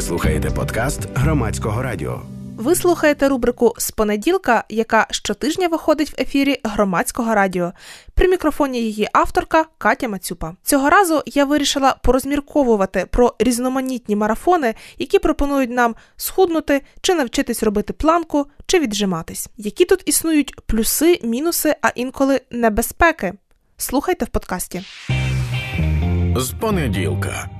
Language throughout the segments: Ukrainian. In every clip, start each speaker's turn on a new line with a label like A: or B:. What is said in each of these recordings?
A: Ви слухаєте подкаст громадського радіо.
B: Ви слухаєте рубрику з понеділка, яка щотижня виходить в ефірі громадського радіо. При мікрофоні її авторка Катя Мацюпа. Цього разу я вирішила порозмірковувати про різноманітні марафони, які пропонують нам схуднути чи навчитись робити планку, чи віджиматись. Які тут існують плюси, мінуси, а інколи небезпеки. Слухайте в подкасті.
A: З понеділка.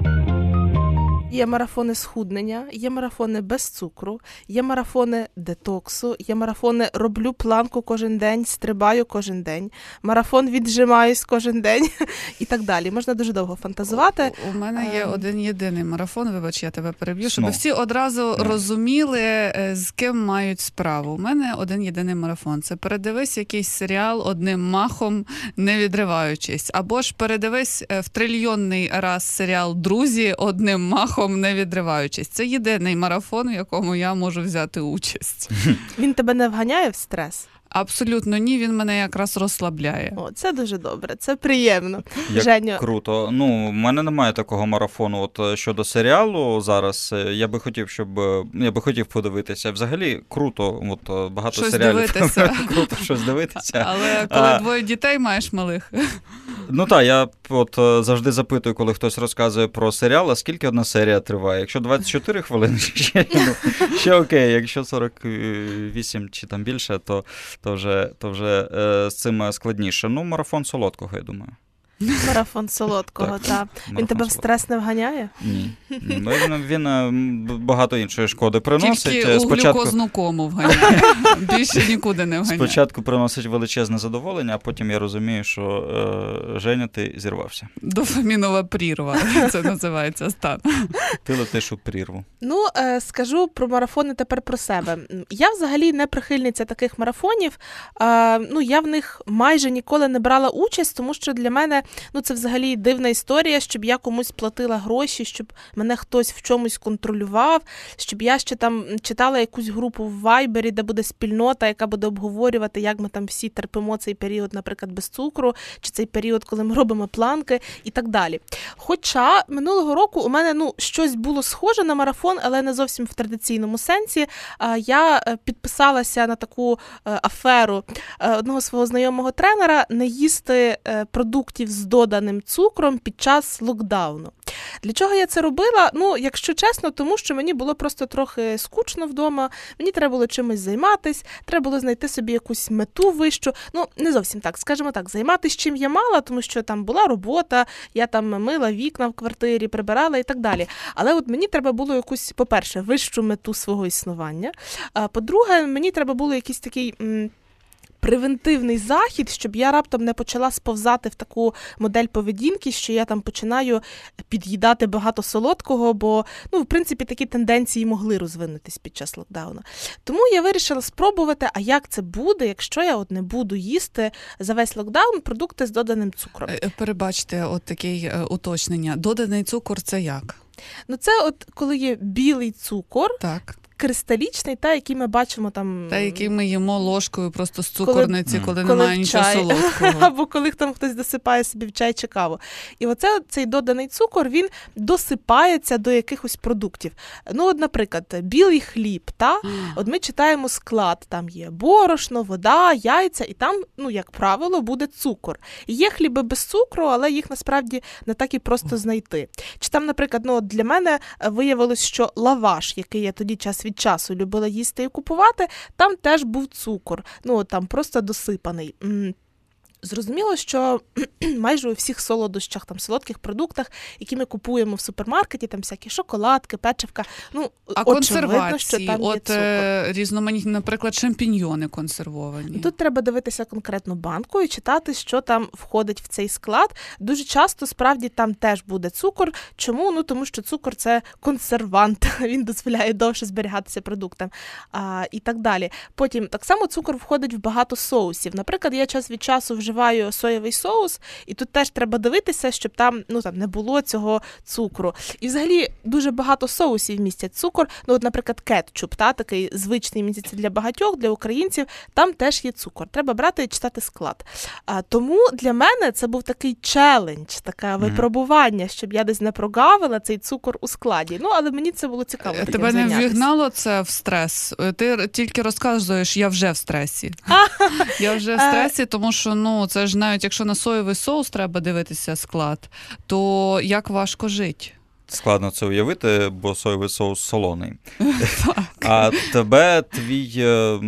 B: Є марафони схуднення, є марафони без цукру, є марафони детоксу, є марафони роблю планку кожен день, стрибаю кожен день, марафон віджимаюсь кожен день і так далі. Можна дуже довго фантазувати.
C: У, у мене є
B: Ем.
C: один єдиний марафон. Вибач, я тебе переб'ю, щоб
D: Ну.
C: всі одразу
D: Ну.
C: розуміли, е, з ким мають справу. У мене один єдиний марафон. Це передивись якийсь серіал одним махом, не відриваючись, або ж передивись е, в трильйонний раз серіал Друзі одним махом, не відриваючись. Це єдиний марафон, в якому я можу взяти участь.
B: Він тебе не вганяє в стрес.
C: Абсолютно ні, він мене якраз розслабляє.
B: О, це дуже добре, це приємно.
D: Як
B: Женю,
D: круто. Ну, в мене немає такого марафону. От е, щодо серіалу зараз, е, я би хотів, щоб е, я би хотів подивитися. Взагалі круто, от багато
C: Щось
D: серіалів.
C: дивитися.
D: круто щось дивитися.
C: Але коли
D: А.
C: двоє дітей маєш малих,
D: Ну так, я от е, завжди запитую, коли хтось розказує про серіал, а скільки одна серія триває. Якщо 24 хвилини, ще, ну, ще окей. Якщо 48 чи там більше, то, то вже, то вже е, з цим складніше. Ну, марафон солодкого, я думаю.
B: марафон солодкого,
D: Так,
B: та. Він тебе в стрес не вганяє?
D: Ні. Ну, Він, він е, багато іншої шкоди приносить.
C: тільки
D: Е,
C: у
D: Спочатку,
C: глюкозну кому вганяє. Більше нікуди не вганяє.
D: спочатку приносить величезне задоволення, а потім я розумію, що е, Женя, ти зірвався.
C: Дофамінова прірва. Це називається стан.
D: Ти летиш у прірву.
B: Ну, е, скажу про марафони тепер про себе. Я взагалі не прихильниця таких марафонів. Е, ну, я в них майже ніколи не брала участь, тому що для мене ну, це взагалі дивна історія, щоб я комусь платила гроші, щоб мене хтось в чомусь контролював, щоб я ще там читала якусь групу в Вайбері, де буде спільнота, яка буде обговорювати, як ми там всі терпимо цей період, наприклад, без цукру, чи цей період, коли ми робимо планки і так далі. Хоча минулого року у мене ну щось було схоже на марафон, але не зовсім в традиційному сенсі. Я е, підписалася на таку е, аферу е, одного свого знайомого тренера не їсти продуктів з доданим цукром під час локдауну. Для чого я це робила? Ну, якщо чесно, тому що мені було просто трохи скучно вдома, мені треба було чимось займатись, треба було знайти собі якусь мету вищу. Ну, не зовсім так, скажімо так, займатися чим я мала, тому що там була робота, я там мила вікна в квартирі, прибирала і так далі. Але от мені треба було якусь, по-перше, вищу мету свого існування. А по-друге, мені треба було якийсь такий. Превентивний захід, щоб я раптом не почала сповзати в таку модель поведінки, що я там починаю під'їдати багато солодкого, бо ну, в принципі такі тенденції могли розвинутись під час локдауну. Тому я вирішила спробувати, а як це буде, якщо я от не буду їсти за весь локдаун продукти з доданим цукром.
C: Е, Перебачте, от таке е, уточнення. Доданий цукор це як?
B: Ну це от коли є білий цукор,
C: Так.
B: Кристалічний, та який ми бачимо там.
C: Та, який ми їмо ложкою просто з цукорниці,
D: Коли-
C: коли,
B: коли
C: немає нічого
B: чай.
C: солодкого.
B: Або коли там хтось досипає собі в чай чи каву. І оце цей доданий цукор він досипається до якихось продуктів. Ну, от, наприклад, білий хліб. Та? От ми читаємо склад, там є борошно, вода, яйця, і там, ну, як правило, буде цукор. Є хліби без цукру, але їх насправді не так і просто знайти. Чи там, наприклад, ну, от для мене е, виявилось, що лаваш, який я тоді час від часу любила їсти і купувати, там теж був цукор. Ну, там просто досипаний. Зрозуміло, що майже у всіх солодощах, там солодких продуктах, які ми купуємо в супермаркеті, там всякі шоколадки, печивка. Ну
C: А
B: очевидно,
C: консервації,
B: що там є
C: от
B: цукор.
C: е, різноманітні, наприклад, шампіньйони консервовані.
B: Тут треба дивитися конкретну банку і читати, що там входить в цей склад. Дуже часто справді там теж буде цукор. Чому? Ну тому що цукор це консервант, він дозволяє довше зберігатися продуктам а, і так далі. Потім так само цукор входить в багато соусів. Наприклад, я час від часу вже вживаю соєвий соус, і тут теж треба дивитися, щоб там ну там не було цього цукру. І взагалі дуже багато соусів містять цукор. Ну, от, наприклад, кетчуп, та такий звичний місяць для багатьох, для українців. Там теж є цукор. Треба брати і читати склад. А тому для мене це був такий челендж, таке випробування, щоб я десь не прогавила цей цукор у складі. Ну але мені це було цікаво.
C: Е, Тебе не ввігнало це в стрес. Е, Ти тільки розказуєш, я вже в стресі. Я вже в
B: Е.
C: стресі, тому що ну це ж навіть якщо на соєвий соус треба дивитися склад, то як важко жити.
D: Складно це уявити, бо соєвий соус солоний. А тебе твій е,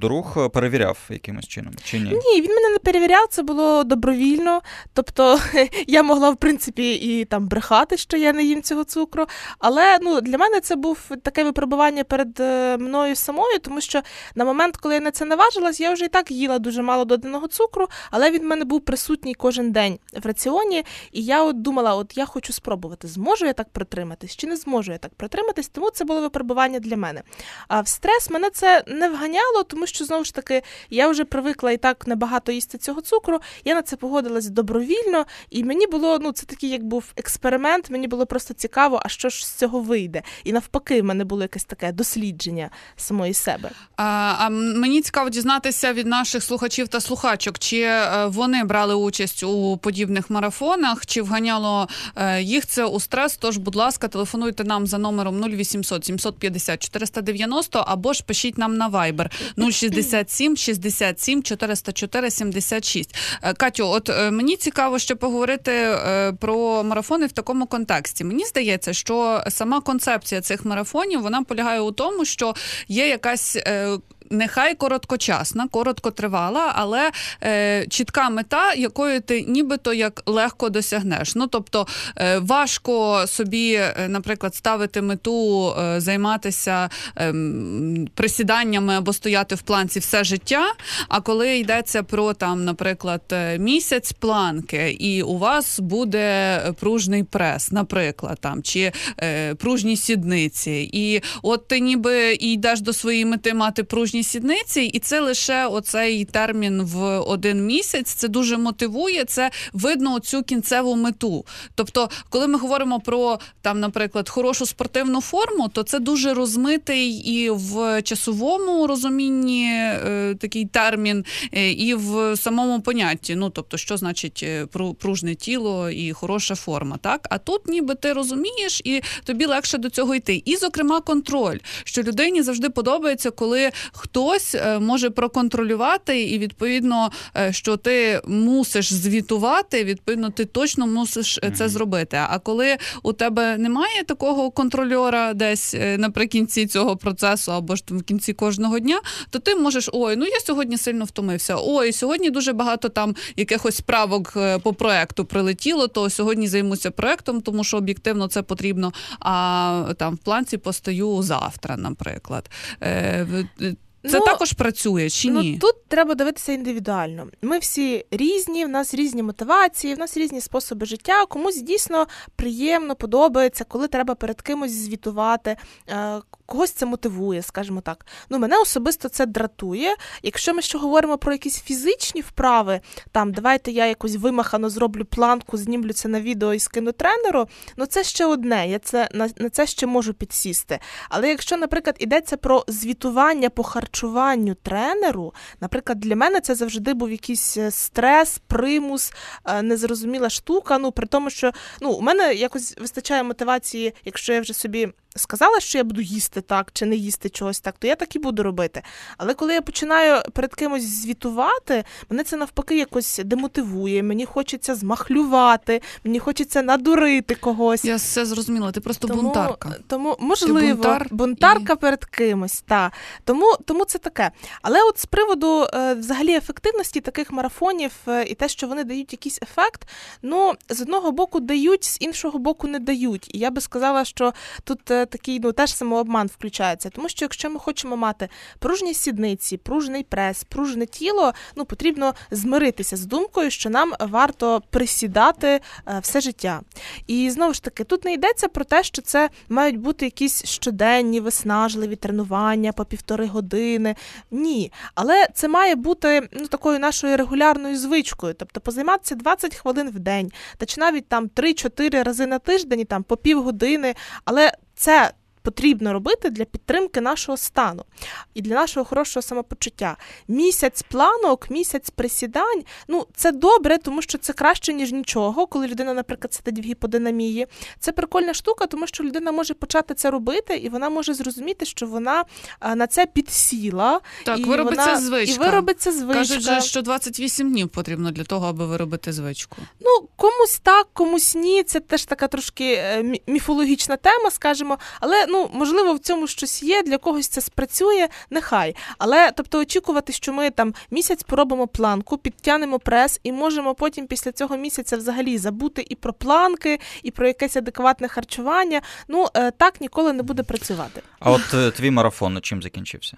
D: друг перевіряв якимось чином, чи ні?
B: Ні, він мене не перевіряв, це було добровільно. Тобто я могла, в принципі, і там брехати, що я не їм цього цукру. Але ну, для мене це був таке випробування перед е, мною самою, тому що на момент, коли я на це наважилась, я вже і так їла дуже мало доданого цукру, але він в мене був присутній кожен день в раціоні. І я от думала, от я хочу спробувати, зможу я так протриматись, чи не зможу я так протриматись, тому це було випробування для мене. А в стрес мене це не вганяло, тому що знову ж таки я вже привикла і так небагато їсти цього цукру. Я на це погодилась добровільно, і мені було ну це такий як був експеримент. Мені було просто цікаво, а що ж з цього вийде. І навпаки, в мене було якесь таке дослідження самої себе.
C: А, а мені цікаво дізнатися від наших слухачів та слухачок, чи е, вони брали участь у подібних марафонах, чи вганяло е, їх це у стрес. Тож, будь ласка, телефонуйте нам за номером 0800 750 490 або ж пишіть нам на Viber 067 67 404 76. Е, Катю, от е, мені цікаво ще поговорити е, про марафони в такому контексті. Мені здається, що сама концепція цих марафонів вона полягає у тому, що є якась. Нехай короткочасна, короткотривала, але е, чітка мета, якою ти нібито як легко досягнеш. Ну тобто е, важко собі, е, наприклад, ставити мету, е, займатися ем, присіданнями або стояти в планці все життя. А коли йдеться про там, наприклад, е, місяць планки, і у вас буде пружний прес, наприклад, там чи е, пружні сідниці, і от ти ніби і йдеш до своєї мети мати пружні сідниці, і це лише оцей термін в один місяць. Це дуже мотивує. Це видно оцю кінцеву мету. Тобто, коли ми говоримо про там, наприклад, хорошу спортивну форму, то це дуже розмитий і в часовому розумінні е, такий термін, е, і в самому понятті. Ну тобто, що значить е, пру- пружне тіло і хороша форма, так а тут ніби ти розумієш, і тобі легше до цього йти. І, зокрема, контроль, що людині завжди подобається, коли хтось е, може проконтролювати, і відповідно, е, що ти мусиш звітувати, відповідно, ти точно мусиш е, це зробити. А коли у тебе немає такого контрольора десь наприкінці цього процесу, або ж там в кінці кожного дня, то ти можеш ой, ну я сьогодні сильно втомився. Ой, сьогодні дуже багато там якихось справок по проекту прилетіло, то сьогодні займуся проектом, тому що об'єктивно це потрібно. А там в планці постаю завтра, наприклад. Е, е, Це
B: Ну,
C: також працює чи ні?
B: Ну тут треба дивитися індивідуально. Ми всі різні, в нас різні мотивації, в нас різні способи життя. Комусь дійсно приємно подобається, коли треба перед кимось звітувати. Когось це мотивує, скажімо так. Ну, мене особисто це дратує. Якщо ми ще говоримо про якісь фізичні вправи, там давайте я якось вимахано зроблю планку, знімлю це на відео і скину тренеру. Ну це ще одне. Я це на, на це ще можу підсісти. Але якщо, наприклад, йдеться про звітування по харчуванню тренеру, наприклад, для мене це завжди був якийсь е, стрес, примус, е, незрозуміла штука. Ну при тому, що ну у мене якось вистачає мотивації, якщо я вже собі. Сказала, що я буду їсти так чи не їсти чогось так, то я так і буду робити. Але коли я починаю перед кимось звітувати, мене це навпаки якось демотивує. Мені хочеться змахлювати, мені хочеться надурити когось.
C: Я все зрозуміла, ти просто
B: Тому,
C: бунтарка.
B: тому можливо,
C: бунтар
B: бунтарка перед кимось, та тому, тому це таке. Але от з приводу е, взагалі ефективності таких марафонів е, і те, що вони дають якийсь ефект, ну з одного боку дають, з іншого боку не дають. І я би сказала, що тут е, такий ну теж самообман включається. Тому що якщо ми хочемо мати пружні сідниці, пружний прес, пружне тіло, ну потрібно змиритися з думкою, що нам варто присідати е, все життя. І знову ж таки, тут не йдеться про те, що це мають бути якісь щоденні виснажливі тренування по півтори години. Ні, але це має бути ну такою нашою регулярною звичкою, тобто позайматися 20 хвилин в день, та чи навіть там 3-4 рази на тиждень, там по півгодини, але це. Потрібно робити для підтримки нашого стану і для нашого хорошого самопочуття. Місяць планок, місяць присідань. Ну це добре, тому що це краще ніж нічого, коли людина, наприклад, сидить в гіподинамії. Це прикольна штука, тому що людина може почати це робити, і вона може зрозуміти, що вона на це підсіла.
C: Так,
B: і
C: виробиться
B: вона,
C: звичка.
B: І виробиться звичка.
C: Кажуть, же, що 28 днів потрібно для того, аби виробити звичку.
B: Ну, комусь так, комусь ні. Це теж така трошки е, міфологічна тема, скажімо. Але ну можливо в цьому щось є. Для когось це спрацює, нехай. Але тобто очікувати, що ми там місяць поробимо планку, підтянемо прес, і можемо потім після цього місяця взагалі забути і про планки, і про якесь адекватне харчування. Ну е, так ніколи не буде працювати.
D: А от е, твій марафон чим закінчився?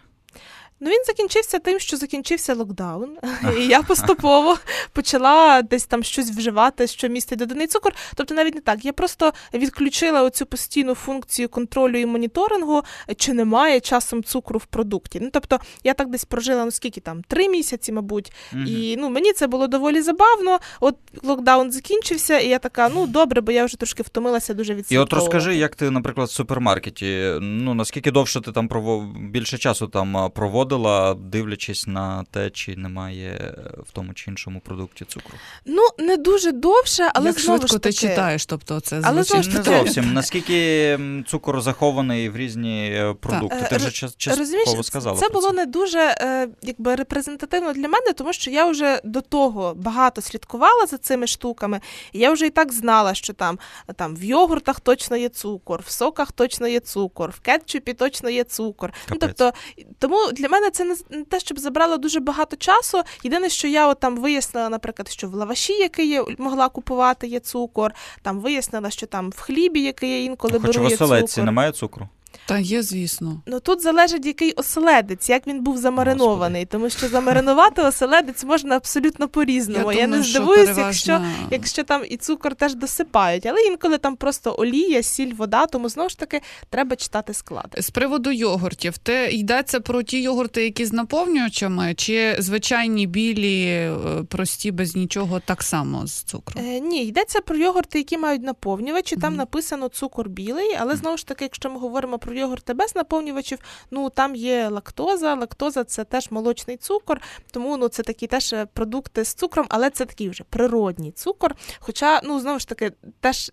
B: Ну, він закінчився тим, що закінчився локдаун, і я поступово почала десь там щось вживати, що містить доданий цукор. Тобто, навіть не так. Я просто відключила оцю постійну функцію контролю і моніторингу, чи немає часом цукру в продукті. Ну тобто, я так десь прожила ну скільки там три місяці, мабуть, угу. і ну мені це було доволі забавно. От локдаун закінчився, і я така, ну добре, бо я вже трошки втомилася дуже від
D: І от розкажи, як ти, наприклад, в супермаркеті, ну наскільки довше ти там провов... більше часу там проводив? Проводила, дивлячись на те, чи немає в тому чи іншому продукті цукру?
B: Ну, не дуже довше, але
C: Як
B: знову
C: швидко
B: ж таки...
C: ти читаєш, тобто це
B: але
C: звучить
B: ж
D: не зовсім. Наскільки цукор захований в різні е, продукти?
B: Так.
D: Ти вже частково сказала.
B: Це
D: про
B: було не дуже е, якби репрезентативно для мене, тому що я вже до того багато слідкувала за цими штуками, і я вже і так знала, що там, там в йогуртах точно є цукор, в соках точно є цукор, в кетчупі точно є цукор. Ну, тобто, Тому для мене це не те, щоб забрало дуже багато часу. Єдине, що я от там вияснила, наприклад, що в лаваші, який я могла купувати, є цукор. Там вияснила, що там в хлібі, який я інколи
D: Хоч
B: беру,
D: в оселедці немає цукру.
C: Та є, звісно.
B: Ну тут залежить, який оселедець, як він був замаринований, Господи. тому що замаринувати оселедець можна абсолютно по-різному. Я,
C: я
B: не
C: думаю,
B: здивуюсь,
C: переважно...
B: якщо якщо там і цукор теж досипають, але інколи там просто олія, сіль, вода, тому знову ж таки треба читати склад.
C: З приводу йогуртів, те йдеться про ті йогурти, які з наповнювачами, чи звичайні білі, прості, без нічого, так само з цукром?
B: Е, ні, йдеться про йогурти, які мають наповнювачі. Там mm-hmm. написано цукор білий, але знову ж таки, якщо ми говоримо про йогурти без наповнювачів, ну там є лактоза. Лактоза це теж молочний цукор, тому ну це такі теж продукти з цукром, але це такий вже природній цукор. Хоча, ну знову ж таки, теж,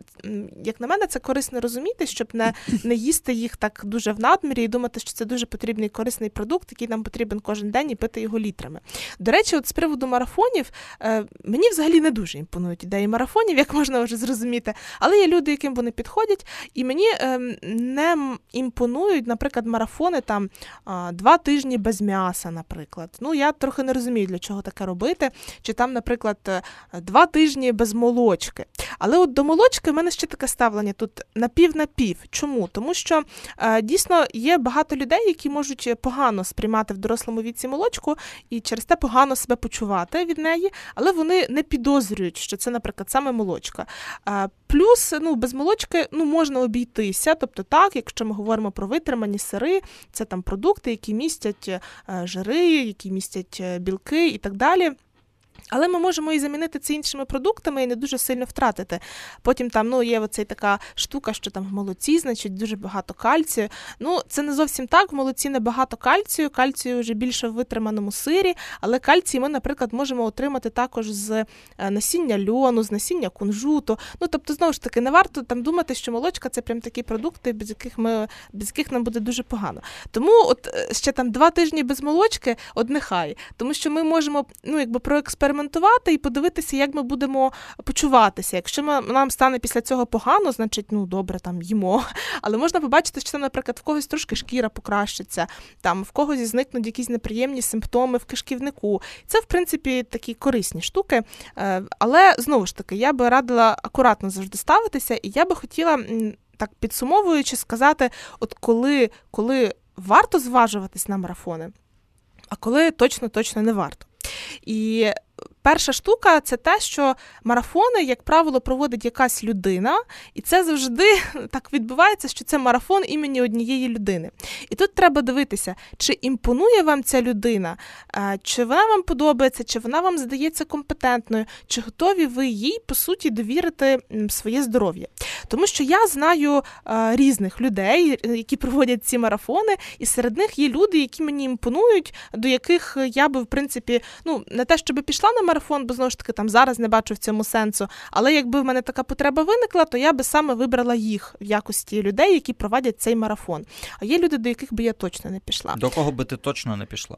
B: як на мене, це корисно розуміти, щоб не, не їсти їх так дуже в надмірі і думати, що це дуже потрібний корисний продукт, який нам потрібен кожен день і пити його літрами. До речі, от з приводу марафонів, е, мені взагалі не дуже імпонують ідеї марафонів, як можна вже зрозуміти. Але є люди, яким вони підходять, і мені е, не імпонують, наприклад, марафони там два тижні без м'яса, наприклад. Ну, я трохи не розумію, для чого таке робити. Чи там, наприклад, е, два тижні без молочки. Але от до молочки в мене ще таке ставлення тут напів-напів. Чому? Тому що е, дійсно є багато людей, які можуть погано сприймати в дорослому віці молочку і через те погано себе почувати від неї, але вони не підозрюють, що це, наприклад, саме молочка. Е, плюс ну, без молочки ну, можна обійтися. Тобто, так, якщо ми говоримо про витримані сири, це там продукти, які містять е, жири, які містять білки і так далі. Але ми можемо і замінити це іншими продуктами і не дуже сильно втратити. Потім там ну, є оцей така штука, що там в молоці, значить, дуже багато кальцію. Ну, це не зовсім так. В молоці не багато кальцію, кальцію вже більше в витриманому сирі, але кальцій ми, наприклад, можемо отримати також з насіння льону, з насіння кунжуту. Ну, тобто, знову ж таки, не варто там думати, що молочка це прям такі продукти, без яких ми без яких нам буде дуже погано. Тому от ще там два тижні без молочки, от нехай, тому що ми можемо ну, якби проекспериментувати експериментувати і подивитися, як ми будемо почуватися. Якщо ми, нам стане після цього погано, значить, ну добре, там їмо. Але можна побачити, що там, наприклад, в когось трошки шкіра покращиться, там в когось зникнуть якісь неприємні симптоми в кишківнику. Це, в принципі, такі корисні штуки. Е, але знову ж таки, я би радила акуратно завжди ставитися, і я би хотіла так підсумовуючи, сказати, от коли, коли варто зважуватись на марафони, а коли точно точно не варто. І перша штука це те, що марафони, як правило, проводить якась людина, і це завжди так відбувається, що це марафон імені однієї людини. І тут треба дивитися, чи імпонує вам ця людина, чи вона вам подобається, чи вона вам здається компетентною, чи готові ви їй, по суті, довірити своє здоров'я. Тому що я знаю різних людей, які проводять ці марафони, і серед них є люди, які мені імпонують, до яких я би, в принципі, ну не те, щоб пішла на марафон, бо знову ж таки там зараз не бачу в цьому сенсу. Але якби в мене така потреба виникла, то я би саме вибрала їх в якості людей, які проводять цей марафон. А є люди, до яких би я точно не пішла.
D: До кого би ти точно не пішла?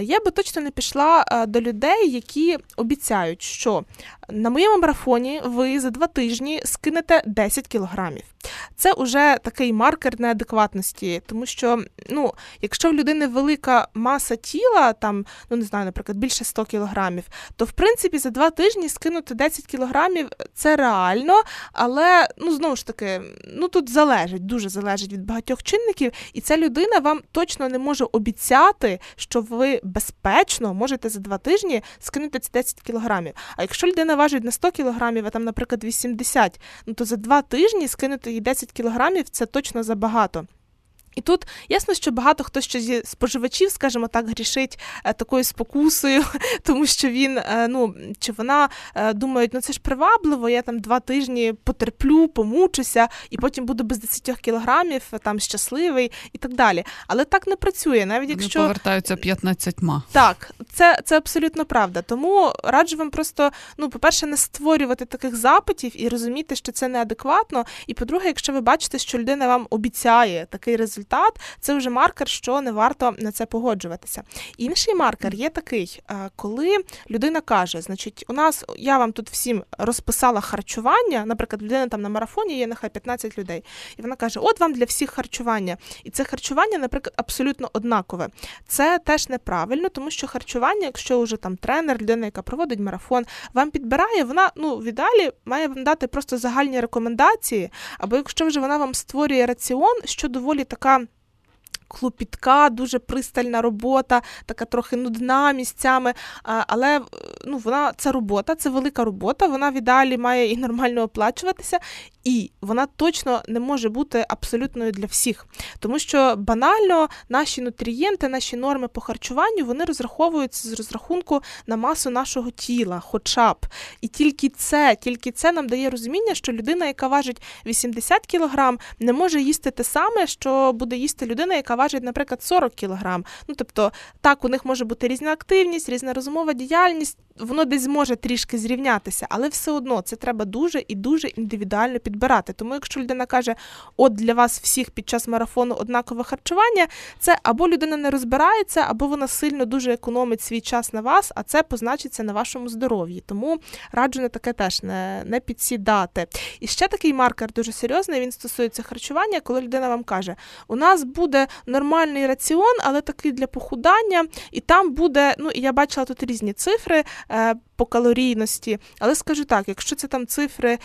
B: Я би точно не пішла е, до людей, які обіцяють, що на моєму марафоні ви за два тижні скинете 10 кілограмів. Це вже такий маркер неадекватності, тому що ну, якщо в людини велика маса тіла, там, ну не знаю, наприклад, більше 100 кілограмів, то в принципі за два тижні скинути 10 кілограмів це реально, але ну знову ж таки, ну тут залежить, дуже залежить від багатьох чинників, і ця людина вам точно не може обіцяти, що ви безпечно можете за два тижні скинути ці 10 кілограмів. А якщо людина важить на 100 кілограмів, а там, наприклад, 80, ну то за два тижні скинути їй 10 кілограмів це точно забагато. І тут ясно, що багато хто ще зі споживачів, скажімо так, грішить е, такою спокусою, тому що він е, ну чи вона е, думають, ну це ж привабливо, я там два тижні потерплю, помучуся, і потім буду без 10 кілограмів, там щасливий і так далі. Але так не працює, навіть якщо
C: Вони повертаються 15.
B: Так, це це абсолютно правда. Тому раджу вам просто, ну, по-перше, не створювати таких запитів і розуміти, що це неадекватно. І по-друге, якщо ви бачите, що людина вам обіцяє такий результат результат, це вже маркер, що не варто на це погоджуватися. Інший маркер є такий, е, коли людина каже: значить, у нас я вам тут всім розписала харчування, наприклад, людина там на марафоні є нехай 15 людей, і вона каже: От вам для всіх харчування. І це харчування, наприклад, абсолютно однакове. Це теж неправильно, тому що харчування, якщо вже там тренер, людина, яка проводить марафон, вам підбирає, вона ну в ідеалі має вам дати просто загальні рекомендації, або якщо вже вона вам створює раціон, що доволі така клопітка, дуже пристальна робота, така трохи нудна місцями. Але ну, вона це робота, це велика робота. Вона в ідеалі має і нормально оплачуватися і вона точно не може бути абсолютною для всіх, тому що банально наші нутрієнти, наші норми по харчуванню вони розраховуються з розрахунку на масу нашого тіла, хоча б. І тільки це, тільки це нам дає розуміння, що людина, яка важить 80 кг, не може їсти те саме, що буде їсти людина, яка важить, наприклад, 40 кг. Ну тобто, так, у них може бути різна активність, різна розумова діяльність воно десь зможе трішки зрівнятися, але все одно це треба дуже і дуже індивідуально підбирати. Тому, якщо людина каже, от для вас всіх під час марафону однакове харчування, це або людина не розбирається, або вона сильно дуже економить свій час на вас, а це позначиться на вашому здоров'ї. Тому раджу на таке теж не, не підсідати. І ще такий маркер дуже серйозний. Він стосується харчування, коли людина вам каже, у нас буде нормальний раціон, але такий для похудання, і там буде, ну і я бачила тут різні цифри. Е, по калорійності. Але скажу так, якщо це там цифри е,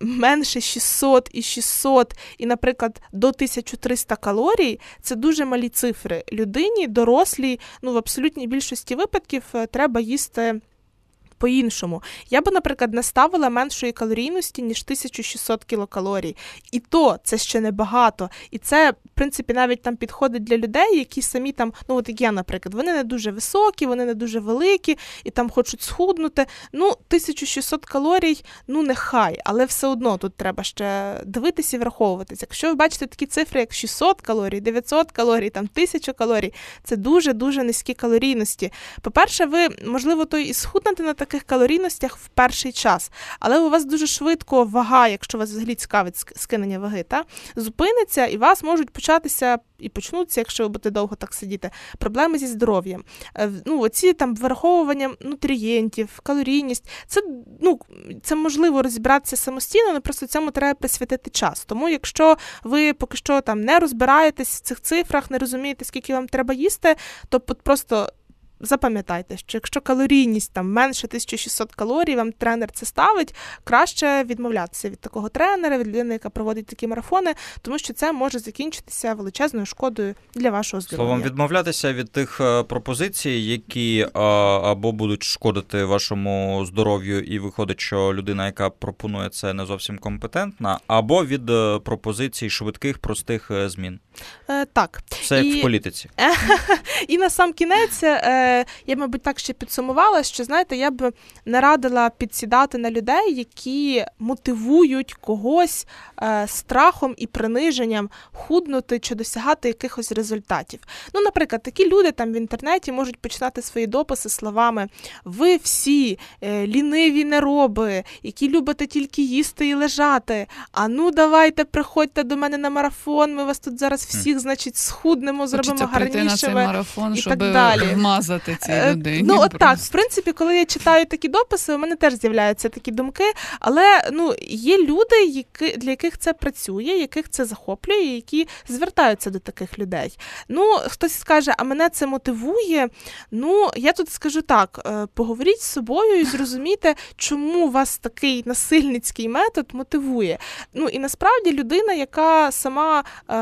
B: менше 600 і 600, і, наприклад, до 1300 калорій, це дуже малі цифри. Людині, дорослій, ну в абсолютній більшості випадків е, треба їсти по-іншому. Я би, наприклад, не ставила меншої калорійності, ніж 1600 кілокалорій. І то це ще не багато. І це, в принципі, навіть там підходить для людей, які самі там, ну от як я, наприклад, вони не дуже високі, вони не дуже великі і там хочуть схуднути. Ну, 1600 калорій, ну нехай, але все одно тут треба ще дивитися і враховуватися. Якщо ви бачите такі цифри, як 600 калорій, 900 калорій, там 1000 калорій, це дуже-дуже низькі калорійності. По-перше, ви, можливо, то і схуднете на таких калорійностях в перший час, але у вас дуже швидко вага, якщо вас взагалі цікавить скинення ваги, та зупиниться і вас можуть початися і почнуться, якщо ви будете довго так сидіти, проблеми зі здоров'ям. Е, ну, Оці там вираховування нутрієнтів, калорійність, це ну, це можливо розібратися самостійно, але просто цьому треба присвятити час. Тому, якщо ви поки що там не розбираєтесь в цих цифрах, не розумієте, скільки вам треба їсти, то просто запам'ятайте, що якщо калорійність там менше 1600 калорій, вам тренер це ставить, краще відмовлятися від такого тренера, від людини, яка проводить такі марафони, тому що це може закінчитися величезною шкодою для вашого здоров'я.
D: Словом, відмовлятися від тих е, пропозицій, які або будуть шкодити вашому здоров'ю, і виходить, що людина, яка пропонує це, не зовсім компетентна, або від е, пропозицій швидких, простих е, змін.
B: Е, так.
D: Все як в політиці.
B: І на сам кінець е, я, мабуть, так ще підсумувала, що знаєте, я б не радила підсідати на людей, які мотивують когось е, страхом і приниженням худнути чи досягати якихось результатів. Ну, наприклад, такі люди там в інтернеті можуть починати свої дописи словами: ви всі е, ліниві нероби, які любите тільки їсти і лежати. А ну давайте приходьте до мене на марафон. Ми вас тут зараз всіх, значить, схуднемо, зробимо
C: на цей
B: гарнішими.
C: марафон,
B: і
C: щоб
B: так далі.
C: вмазати цій
B: Е,
C: людині.
B: Ну, от так, в принципі, коли я читаю такі дописи, у мене теж з'являються такі думки. Але ну, є люди, які, для яких це працює, яких це захоплює, які звертаються до таких людей. Ну, хтось скаже, а мене це мотивує. Ну, я тут скажу так: е, поговоріть з собою і зрозумійте, чому вас такий насильницький метод мотивує. Ну і насправді людина, яка сама е,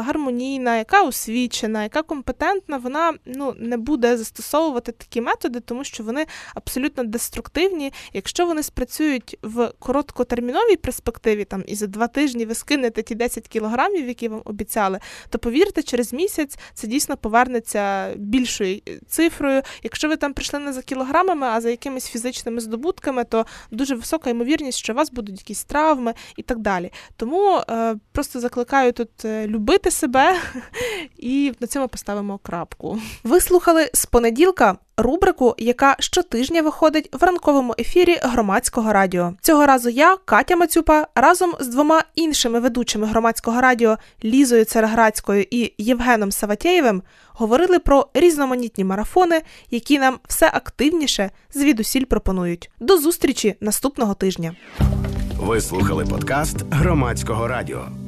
B: гармонійна, яка освічена, яка компетентна, вона ну не буде застосовувати такі методи, тому що вони абсолютно деструктивні. Якщо вони спрацюють в короткотерміновій перспективі, там і за два тижні ви скинете ті 10 кілограмів, які вам обіцяли, то повірте, через місяць це дійсно повернеться більшою е, цифрою. Якщо ви там прийшли не за кілограмами, а за якимись фізичними здобутками, то дуже висока ймовірність, що у вас будуть якісь травми і так далі. Тому е, просто закликаю тут е, любити себе і на цьому поставимо крапку. Ви слухали з понеділка рубрику, яка щотижня виходить в ранковому ефірі громадського радіо. Цього разу я, Катя Мацюпа, разом з двома іншими ведучими громадського радіо Лізою Цареградською і Євгеном Саватєєвим говорили про різноманітні марафони, які нам все активніше звідусіль пропонують. До зустрічі наступного тижня.
A: Ви слухали подкаст громадського радіо.